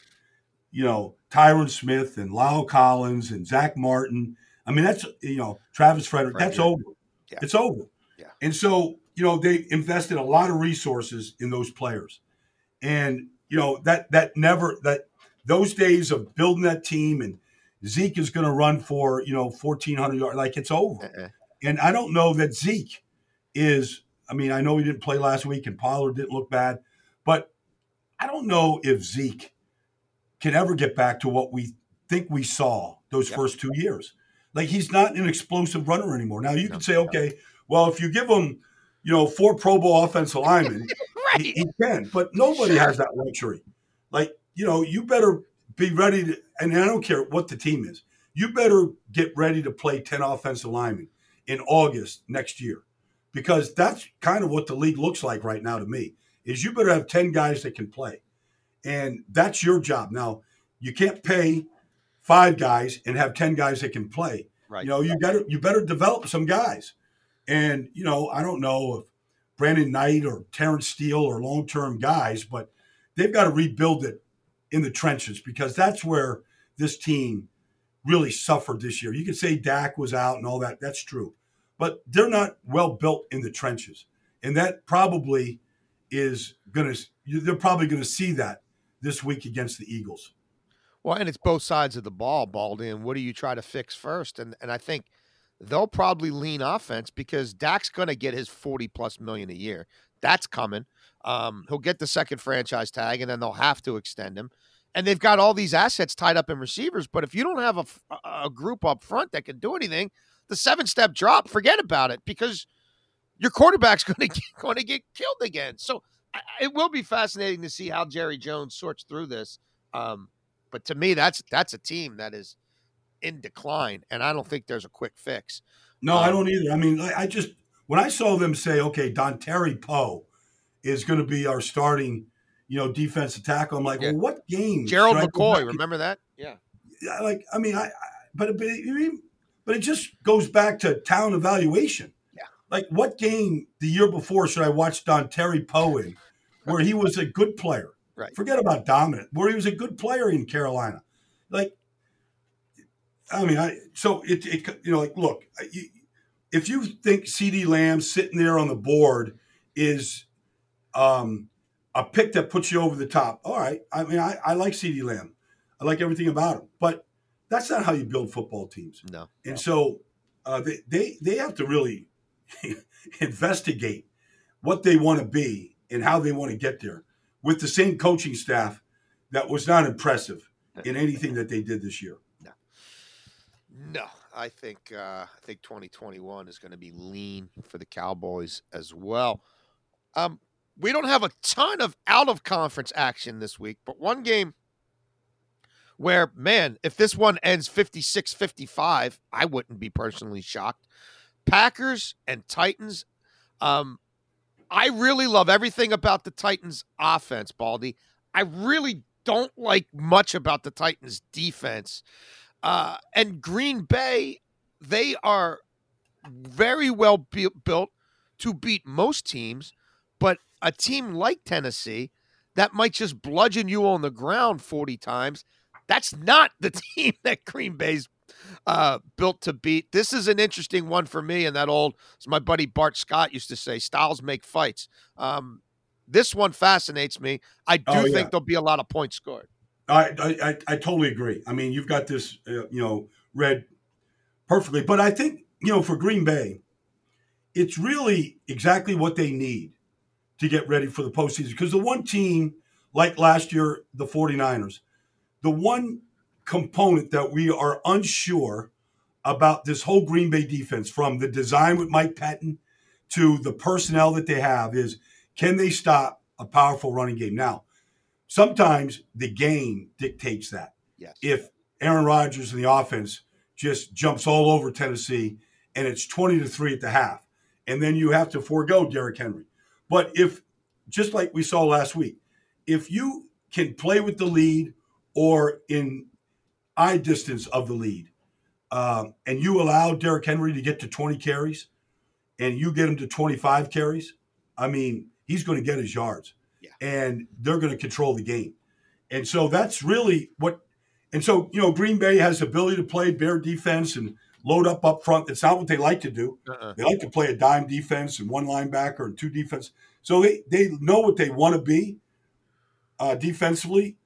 you know Tyron Smith and La'el Collins and Zach Martin, I mean that's you know Travis Frederick, that's Frederick. over. Yeah. It's over. Yeah. And so, you know, they invested a lot of resources in those players. And, you know, that that never that those days of building that team and Zeke is going to run for, you know, 1400 yards like it's over. Uh-uh. And I don't know that Zeke is, I mean, I know he didn't play last week and Pollard didn't look bad, but I don't know if Zeke can ever get back to what we think we saw those Yep. first two years. Like he's not an explosive runner anymore. Now you No, can say, no. okay, well, if you give him, you know, four Pro Bowl offensive linemen, he, he can, but nobody Sure. has that luxury. Like, you know, you better be ready to, and I don't care what the team is, you better get ready to play 10 offensive linemen in August next year because that's kind of what the league looks like right now to me is you better have 10 guys that can play and that's your job now you can't pay five guys and have 10 guys that can play. Right. you know you got to you better develop some guys. And you know i don't know if brandon knight or terrence steele are long-term guys but they've got to rebuild it in the trenches because that's where this team really suffered this year. You could say dak was out and all that that's true but they're not well built in the trenches. And that probably is going to they're probably going to see that this week against the eagles Well, and it's both sides of the ball, Baldy. And what do you try to fix first? And and I think they'll probably lean offense because Dak's going to get his forty plus million a year. That's coming. Um, he'll get the second franchise tag, and then they'll have to extend him. And they've got all these assets tied up in receivers. But if you don't have a, a group up front that can do anything, the seven step drop, forget about it because your quarterback's going to going to get killed again. So it will be fascinating to see how Jerry Jones sorts through this. Um, but to me, that's that's a team that is in decline, and I don't think there's a quick fix. No, I Um, don't either. I mean, I I just when I saw them say, "Okay, Dontari Poe is going to be our starting, you know, defensive tackle," I'm like, Yeah. "Well, what game?" Gerald I McCoy, remember that? Yeah, Yeah, like, I mean, I, I but but it, but it just goes back to talent evaluation. Yeah. Like, what game the year before should I watch Dontari Poe in, where he was a good player? Right. Forget about dominant, where he was a good player in Carolina. Like, I mean, I so it, it you know, like, look, you, if you think CeeDee Lamb sitting there on the board is um, a pick that puts you over the top, all right. I mean, I, I like CeeDee Lamb. I like everything about him, but that's not how you build football teams. no, And so uh, they, they they have to really investigate what they want to be and how they want to get there with the same coaching staff that was not impressive in anything that they did this year. No, no. I think uh, I think 2021 is going to be lean for the Cowboys as well. Um, we don't have a ton of out of conference action this week, but one game where, man, if this one ends 56 55, I wouldn't be personally shocked. Packers and Titans. Um, I really love everything about the Titans offense, Baldy. I really don't like much about the Titans defense. Uh, and Green Bay, they are very well bu- built to beat most teams, but a team like Tennessee that might just bludgeon you on the ground 40 times, that's not the team that Green Bay's uh, built to beat. This is an interesting one for me. And that old, as my buddy Bart Scott used to say, styles make fights. Um, this one fascinates me. I do Oh, yeah. think there'll be a lot of points scored. I, I, I- I totally agree. I mean, you've got this, uh, you know, read perfectly. But I think, you know, for Green Bay, it's really exactly what they need to get ready for the postseason. Because the one team, like last year, the 49ers, the one component that we are unsure about this whole Green Bay defense, from the design with Mike Pettine to the personnel that they have, is can they stop a powerful running game? Now, sometimes the game dictates that. Yes. If Aaron Rodgers and the offense just jumps all over Tennessee and it's 20 to 3 at the half, and then you have to forego Derrick Henry. But if, just like we saw last week, if you can play with the lead or in eye distance of the lead, um, and you allow Derrick Henry to get to 20 carries and you get him to 25 carries, I mean, he's going to get his yards Yeah. and they're going to control the game. And so that's really what, and so, you know, Green Bay has the ability to play bear defense and load up up front. It's not what they like to do. Uh-uh. They like to play a dime defense and one linebacker and two defense. So they, they know what they want to be uh, defensively.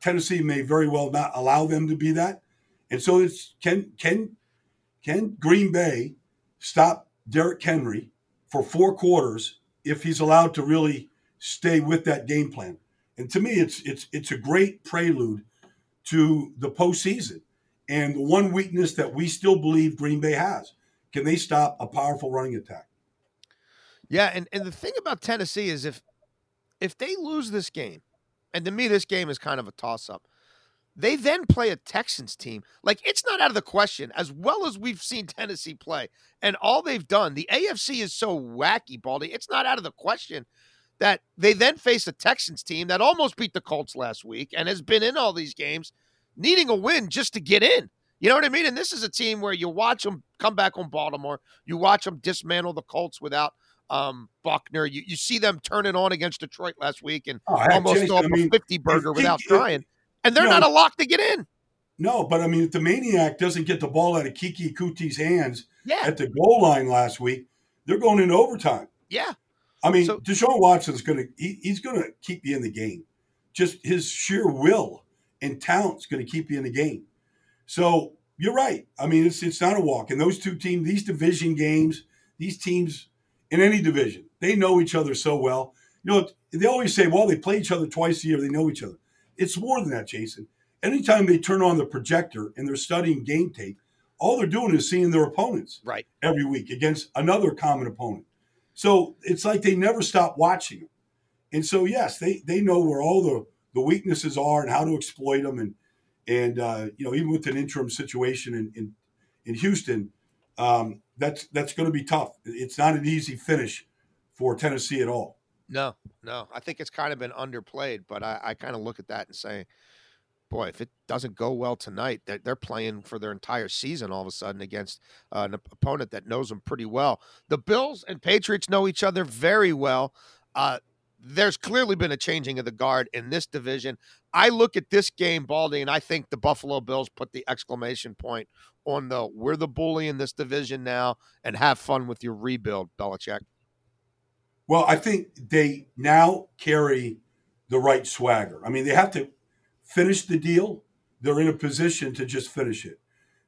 Tennessee may very well not allow them to be that. And so it's can can can Green Bay stop Derrick Henry for four quarters if he's allowed to really stay with that game plan? And to me, it's it's it's a great prelude to the postseason. And the one weakness that we still believe Green Bay has can they stop a powerful running attack? Yeah, and, and the thing about Tennessee is if if they lose this game, and to me this game is kind of a toss up, they then play a Texans team. Like it's not out of the question, as well as we've seen Tennessee play and all they've done. The AFC is so wacky, Baldy. It's not out of the question that they then face a Texans team that almost beat the Colts last week and has been in all these games, needing a win just to get in. You know what I mean? And this is a team where you watch them come back on Baltimore, you watch them dismantle the Colts without um, Buckner. You you see them turn it on against Detroit last week and Oh, almost throw up I mean, a 50 burger without if- trying. And they're you not a lock to get in. No, but I mean, if the maniac doesn't get the ball out of Keke Coutee's hands Yeah. at the goal line last week, they're going into overtime. Yeah. I mean, So- Deshaun Watson's going to he, he's going to keep you in the game. Just his sheer will and talent's going to keep you in the game. So you're right. I mean, it's it's not a walk. And those two teams, these division games, these teams in any division, they know each other so well. You know, they always say, well, they play each other twice a year. They know each other. It's more than that, Jason. Anytime they turn on the projector and they're studying game tape, all they're doing is seeing their opponents Right. every week against another common opponent. So it's like they never stop watching them. And so, yes, they, they know where all the, the weaknesses are and how to exploit them. And, and uh, you know, even with an interim situation in, in, in Houston, um, that's, that's going to be tough. It's not an easy finish for Tennessee at all. No, no. I think it's kind of been underplayed, but I, I kind of look at that and say, boy, if it doesn't go well tonight, they're, they're playing for their entire season all of a sudden against uh, an opponent that knows them pretty well. The Bills and Patriots know each other very well. Uh, there's clearly been a changing of the guard in this division. I look at this game, Baldy, and I think the Buffalo Bills put the exclamation point on the we're the bully in this division now and have fun with your rebuild, Belichick. Well, I think they now carry the right swagger. I mean, they have to finish the deal. They're in a position to just finish it.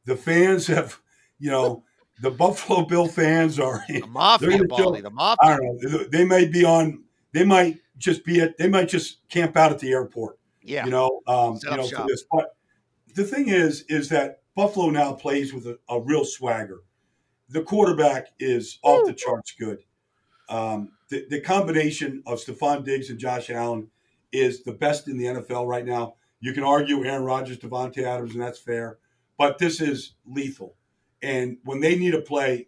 The fans have, you know, the Buffalo Bill fans are. The mafia, Baldy, the mafia. I don't know. They may be on they might just be at they might just camp out at the airport. Yeah. You know, um, you know, shop. for this. But the thing is, is that Buffalo now plays with a, a real swagger. The quarterback is off the charts good. Um, the, the combination of Stefon Diggs and Josh Allen is the best in the NFL right now. You can argue Aaron Rodgers, Davante Adams, and that's fair, but this is lethal. And when they need a play,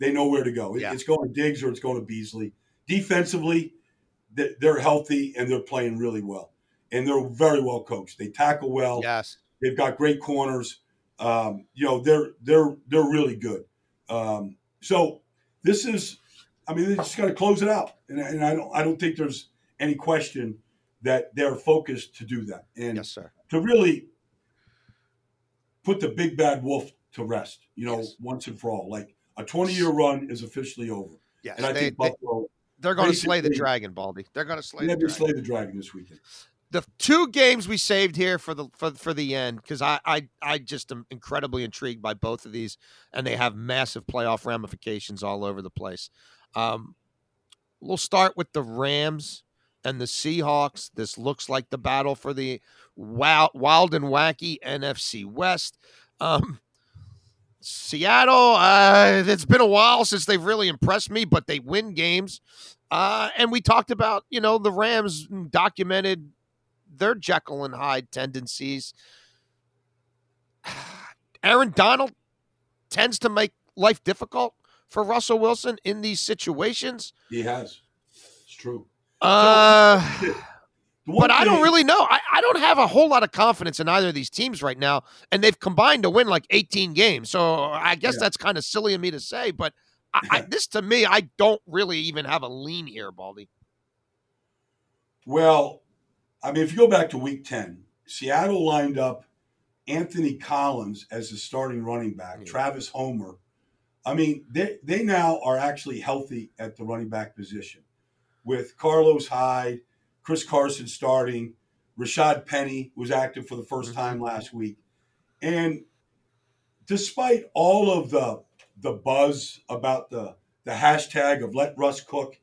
they know where to go. Yeah. It's going to Diggs or it's going to Beasley. Defensively, they- they're healthy and they're playing really well, and they're very well coached. They tackle well. Yes. They've got great corners. Um, you know, they're they're they're really good. Um, so this is, I mean, they just got to close it out, and, and I don't I don't think there's any question that they're focused to do that and Yes, sir. to really put the big bad wolf to rest. You know, Yes. once and for all. Like a 20 year run is officially over, Yes. and I they, think Buffalo. They, are going to slay the dragon, Baldy. They're going to slay the never dragon. slay the dragon this weekend. The two games we saved here for the for, for the end because I, I I just am incredibly intrigued by both of these and they have massive playoff ramifications all over the place. Um, we'll start with the Rams and the Seahawks. This looks like the battle for the wild, wild and wacky NFC West. Um, Seattle, uh, it's been a while since they've really impressed me, but they win games. Uh, and we talked about, you know, the Rams documented their Jekyll and Hyde tendencies. Aaron Donald tends to make life difficult for Russell Wilson in these situations. He has. It's true. Uh, one but I don't really know. I, I don't have a whole lot of confidence in either of these teams right now, and they've combined to win like 18 games. So I guess Yeah. that's kind of silly of me to say, but I, I, this to me, I don't really even have a lean here, Baldy. Well, I mean, if you go back to week 10, Seattle lined up Anthony Collins as the starting running back, Yeah. Travis Homer. I mean, they, they now are actually healthy at the running back position with Carlos Hyde, Chris Carson starting, Rashaad Penny was active for the 1st Mhm. time last week. And despite all of the the buzz about the the hashtag of let Russ cook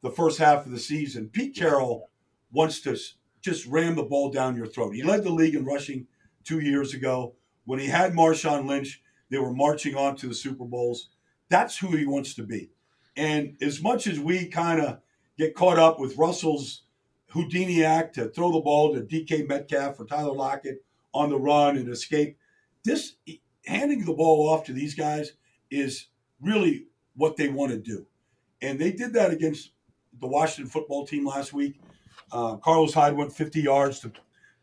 the first half of the season, Pete Carroll wants to just ram the ball down your throat. He led the league in rushing two years ago. When he had Marshawn Lynch, they were marching on to the Super Bowls. That's who he wants to be. And as much as we kind of get caught up with Russell's Houdini act to throw the ball to DK Metcalf or Tyler Lockett on the run and escape, this handing the ball off to these guys is really what they want to do. And they did that against the Washington football team last week. Uh, Carlos Hyde went 50 yards to,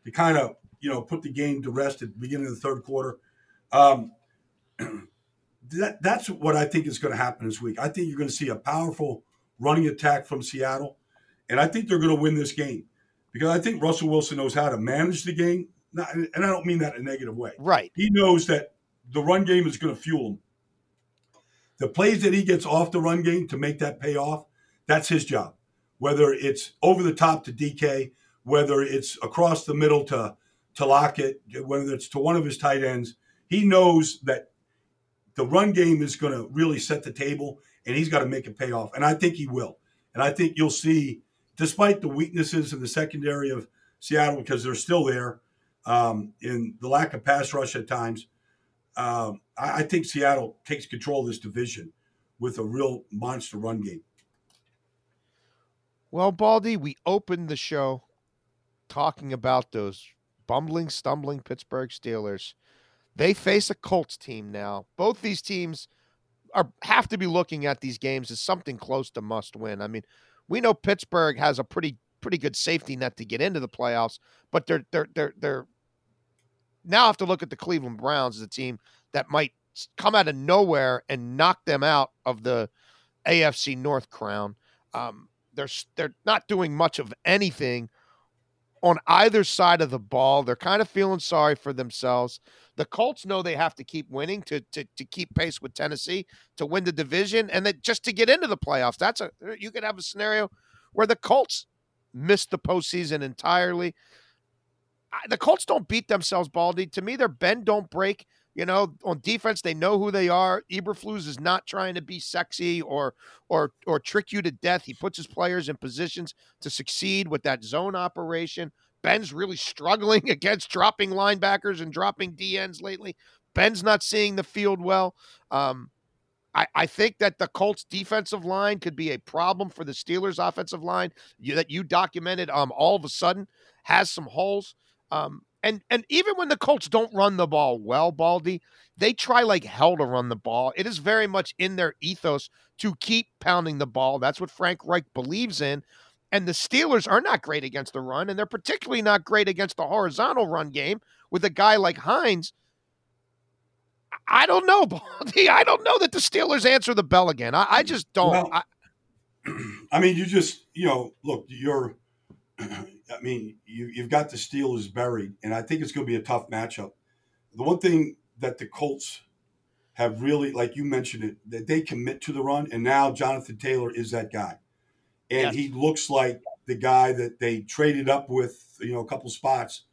to kind of, you know, put the game to rest at the beginning of the third quarter. Um, that, that's what I think is going to happen this week. I think you're going to see a powerful running attack from Seattle, and I think they're going to win this game because I think Russell Wilson knows how to manage the game. Not, and I don't mean that in a negative way. Right. He knows that the run game is going to fuel him. The plays that he gets off the run game to make that pay off, that's his job. Whether it's over the top to DK, whether it's across the middle to to Lockett, whether it's to one of his tight ends, he knows that the run game is going to really set the table, and he's got to make it pay off. And I think he will. And I think you'll see, despite the weaknesses in the secondary of Seattle, because they're still there, um, in the lack of pass rush at times, um, I, I think Seattle takes control of this division with a real monster run game. Well, Baldy, we opened the show talking about those bumbling, stumbling Pittsburgh Steelers. They face a Colts team now. Both these teams are have to be looking at these games as something close to must win. I mean, we know Pittsburgh has a pretty pretty good safety net to get into the playoffs, but they're they're they're they're now have to look at the Cleveland Browns as a team that might come out of nowhere and knock them out of the AFC North crown. Um, they're they're not doing much of anything on either side of the ball. They're kind of feeling sorry for themselves. The Colts know they have to keep winning to to, to keep pace with Tennessee to win the division and then just to get into the playoffs. That's a uh, you could have a scenario where the Colts miss the postseason entirely. the Colts don't beat themselves, Baldy. To me, they're bend don't break. You know, on defense, they know who they are. Eberflus is not trying to be sexy or or or trick you to death. He puts his players in positions to succeed with that zone operation. Ben's really struggling against dropping linebackers and dropping DNs lately. Ben's not seeing the field well. Um, I, I think that the Colts defensive line could be a problem for the Steelers offensive line you, that you documented um, all of a sudden has some holes. Um, and and even when the Colts don't run the ball well, Baldy, they try like hell to run the ball. It is very much in their ethos to keep pounding the ball. That's what Frank Reich believes in. And the Steelers are not great against the run, and they're particularly not great against the horizontal run game with a guy like Hines. I don't know, Baldy. I don't know that the Steelers answer the bell again. I, I mm, just don't. Well, I, I mean, you just you know, look, you're I mean, you, you've got the Steelers buried, and I think it's going to be a tough matchup. The one thing that the Colts have really, like you mentioned it, that they commit to the run, and now Jonathan Taylor is that guy, and yes. he looks like the guy that they traded up with, you know, a couple spots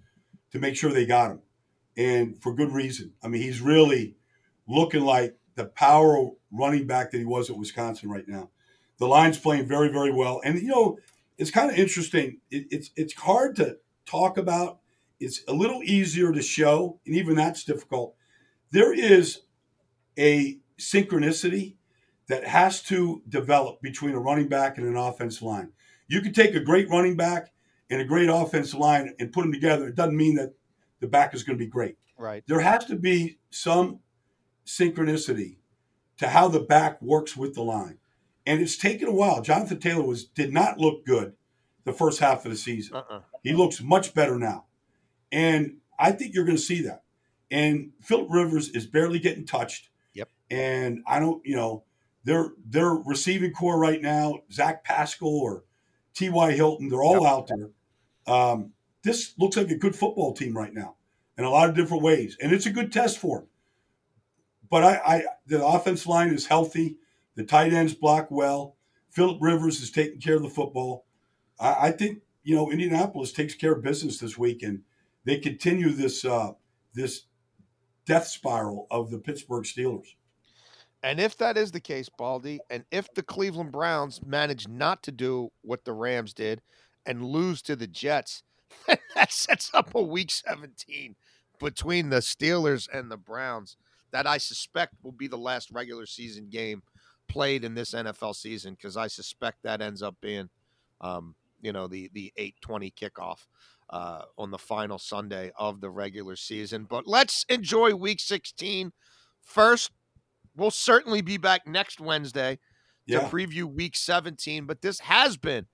to make sure they got him, and for good reason. I mean, he's really looking like the power running back that he was at Wisconsin right now. The line's playing very, very well, and you know it's kind of interesting. It, it's it's hard to talk about. It's a little easier to show, and even that's difficult. There is a synchronicity that has to develop between a running back and an offensive line. You can take a great running back and a great offensive line and put them together. It doesn't mean that the back is going to be great. Right. There has to be some synchronicity to how the back works with the line and it's taken a while. Jonathan Taylor was did not look good the first half of the season. Uh-uh. He looks much better now, and I think you're going to see that. And Philip Rivers is barely getting touched. Yep. And I don't, you know, their their receiving corps right now, Zach Pascal or T.Y. Hilton, they're all yep. out there. Um, this looks like a good football team right now in a lot of different ways, and it's a good test for them. But I, I the offense line is healthy. The tight ends block well. Philip Rivers is taking care of the football. I, I, think you know Indianapolis takes care of business this week, and they continue this uh, this death spiral of the Pittsburgh Steelers. And if that is the case, Baldy, and if the Cleveland Browns manage not to do what the Rams did and lose to the Jets, that sets up a Week 17 between the Steelers and the Browns that I suspect will be the last regular season game played in this NFL season because I suspect that ends up being, um, you know, the the eight twenty kickoff uh, on the final Sunday of the regular season. But let's enjoy Week 16 first. We'll certainly be back next Wednesday to preview Week 17. But this has been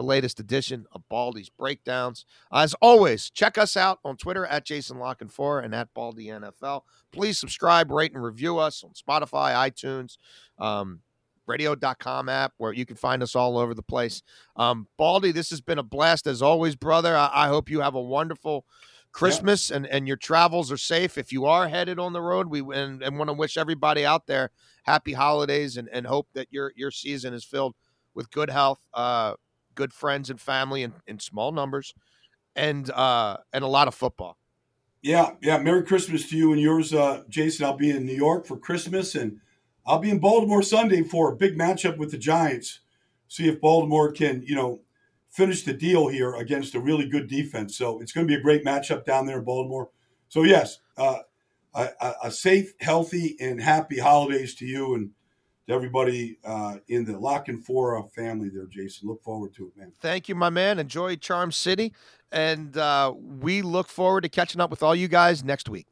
the latest edition of Baldy's Breakdowns. As always, check us out on Twitter at Jason La Canfora and at Baldy NFL. Please subscribe, rate, and review us on Spotify, iTunes, um, radio.com app, where you can find us all over the place. Um, Baldy, this has been a blast as always, brother. I, I hope you have a wonderful Christmas yeah. and, and your travels are safe. If you are headed on the road, we and, and want to wish everybody out there happy holidays and, and hope that your your season is filled with good health. Uh, good friends and family in, in small numbers, and uh, and a lot of football. Yeah, yeah. Merry Christmas to you and yours, uh, Jason. I'll be in New York for Christmas, and I'll be in Baltimore Sunday for a big matchup with the Giants. See if Baltimore can, you know, finish the deal here against a really good defense. So it's going to be a great matchup down there in Baltimore. So yes, uh, a, a, safe, healthy, and happy holidays to you and to everybody uh, in the La Canfora family there, Jason. Look forward to it, man. Thank you, my man. Enjoy Charm City. And uh, we look forward to catching up with all you guys next week.